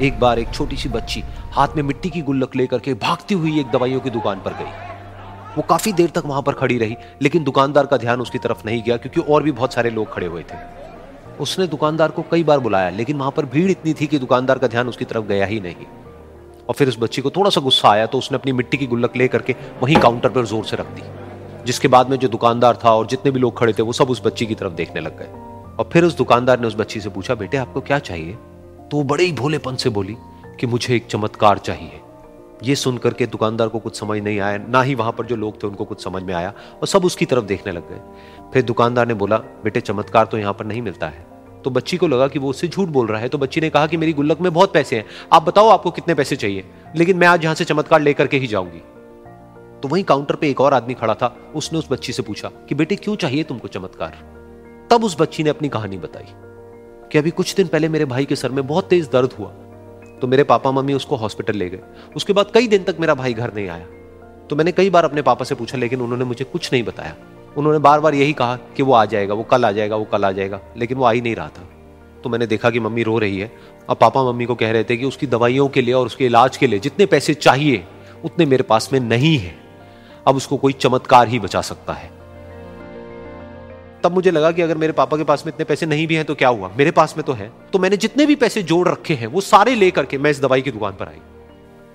एक बार एक छोटी सी बच्ची हाथ में मिट्टी की गुल्लक लेकर के भागती हुई एक दवाइयों की दुकान पर गई। वो काफ़ी देर तक वहाँ पर खड़ी रही, लेकिन दुकानदार का ध्यान उसकी तरफ़ नहीं गया, क्योंकि और भी बहुत सारे लोग खड़े हुए थे। उसने दुकानदार को कई बार बुलाया, लेकिन वहाँ पर भीड़ इतनी थी कि दुकानदार का ध्यान उसकी तरफ़ गया ही नहीं। और फिर उस बच्ची को थोड़ा सा गुस्सा आया तो उसने अपनी मिट्टी की गुल्लक लेकर के वहीं काउंटर पर ज़ोर से रख दी, जिसके बाद में जो दुकानदार था और जितने भी लोग खड़े थे, वो सब उस बच्ची की तरफ़ देखने लग गए। और फिर उस दुकानदार ने उस बच्ची से पूछा, बेटे, आपको क्या चाहिए? तो वो बड़े ही भोलेपन से बोली कि मुझे एक चमत्कार चाहिए। ये सुनकर के दुकानदार को कुछ समझ नहीं आया, ना ही वहाँ पर जो लोग थे उनको कुछ समझ में आया और सब उसकी तरफ़ देखने लग गए। फिर दुकानदार ने बोला, बेटे, चमत्कार तो यहाँ पर नहीं मिलता है। तो बच्ची को लगा कि वो उससे झूठ बोल रहा है। तो बच्ची ने कहा कि मेरी गुल्लक में बहुत पैसे हैं। आप बताओ आपको कितने पैसे चाहिए? लेकिन मैं आज यहाँ से चमत्कार लेकर के ही जाऊँगी। तो वहीं काउंटर पे एक और आदमी खड़ा था। उसने उस बच्ची से पूछा कि, बेटे, क्यों चाहिए तुमको चमत्कार? तब उस बच्ची ने अपनी कहानी बताई। कि अभी कुछ दिन पहले मेरे भाई के सर में बहुत तेज दर्द हुआ। तो मेरे पापा मम्मी उसको हॉस्पिटल ले गए। उसके बाद कई दिन तक मेरा भाई घर नहीं आया। तो मैंने कई बार अपने पापा से पूछा, लेकिन उन्होंने मुझे कुछ नहीं बताया। उन्होंने बार बार यही कहा कि वो आ जाएगा, वो कल आ जाएगा, वो कल आ जाएगा, लेकिन वो आ ही नहीं रहा था। तो मैंने देखा कि मम्मी रो रही है। अब पापा मम्मी को कह रहे थे कि उसकी दवाइयों के लिए और उसके इलाज के लिए जितने पैसे चाहिए, उतने मेरे पास में नहीं है। अब उसको कोई चमत्कार ही बचा सकता है। तब मुझे लगा कि अगर मेरे पापा के पास में इतने पैसे नहीं भी हैं तो क्या हुआ? मेरे पास में तो है। तो मैंने जितने भी पैसे जोड़ रखे हैं, वो सारे लेकर के मैं इस दवाई की दुकान पर आई।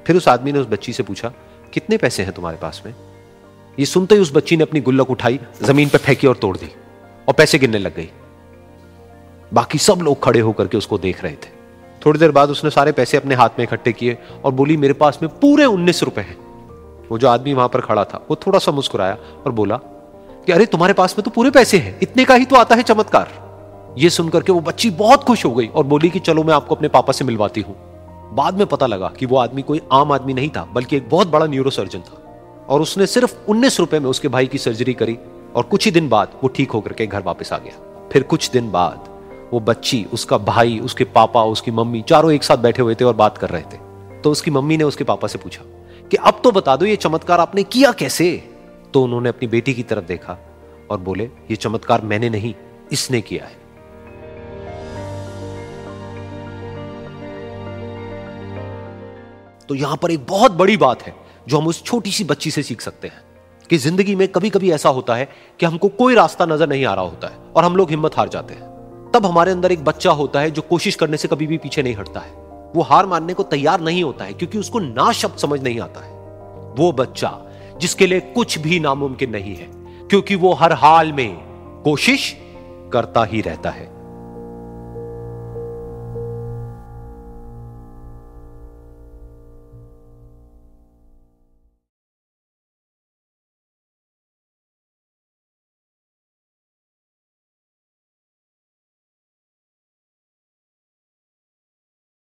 फिर उस आदमी ने उस बच्ची से पूछा, कितने पैसे हैं तुम्हारे पास में? ये सुनते ही उस बच्ची ने अपनी गुल्लक उठाई, ज़मीन पर फेंकी और तोड़ दी, और पैसे गिनने लग गई। बाकी सब लोग खड़े होकर के उसको देख रहे थे। थोड़ी देर बाद उसने सारे पैसे अपने हाथ में इकट्ठे किए और बोली, मेरे पास में पूरे उन्नीस रुपए हैं। वो जो आदमी वहाँ पर खड़ा था, वो थोड़ा सा मुस्कुराया और बोला कि अरे तुम्हारे पास में तो पूरे पैसे हैं, इतने का ही तो आता है चमत्कार। ये सुनकर के वो बच्ची बहुत खुश हो गई और बोली कि चलो मैं आपको अपने पापा से मिलवाती हूँ। बाद में पता लगा कि वो आदमी कोई आम आदमी नहीं था, बल्कि एक बहुत बड़ा न्यूरो सर्जन था। और उसने सिर्फ़ उन्नीस रुपए में उसके भाई की सर्जरी करी और कुछ ही दिन बाद वो ठीक होकर के घर वापस आ गया। फिर कुछ दिन बाद वो बच्ची, उसका भाई, उसके पापा, उसकी मम्मी चारों एक साथ बैठे हुए थे और बात कर रहे थे। तो उसकी मम्मी ने उसके पापा से पूछा कि अब तो बता दो ये चमत्कार आपने किया कैसे? तो उन्होंने अपनी बेटी की तरफ़ देखा और बोले, ये चमत्कार मैंने नहीं, इसने किया है। तो यहाँ पर एक बहुत बड़ी बात है जो हम उस छोटी सी बच्ची से सीख सकते हैं कि ज़िंदगी में कभी कभी ऐसा होता है कि हमको कोई रास्ता नज़र नहीं आ रहा होता है और हम लोग हिम्मत हार जाते हैं। तब हमारे अंदर एक बच्चा होता है जो कोशिश करने से कभी भी पीछे नहीं हटता है। वो हार मानने को तैयार नहीं होता है क्योंकि उसको ना शब्द समझ नहीं आता है। वो बच्चा जिसके लिए कुछ भी नामुमकिन नहीं है, क्योंकि वो हर हाल में कोशिश करता ही रहता है।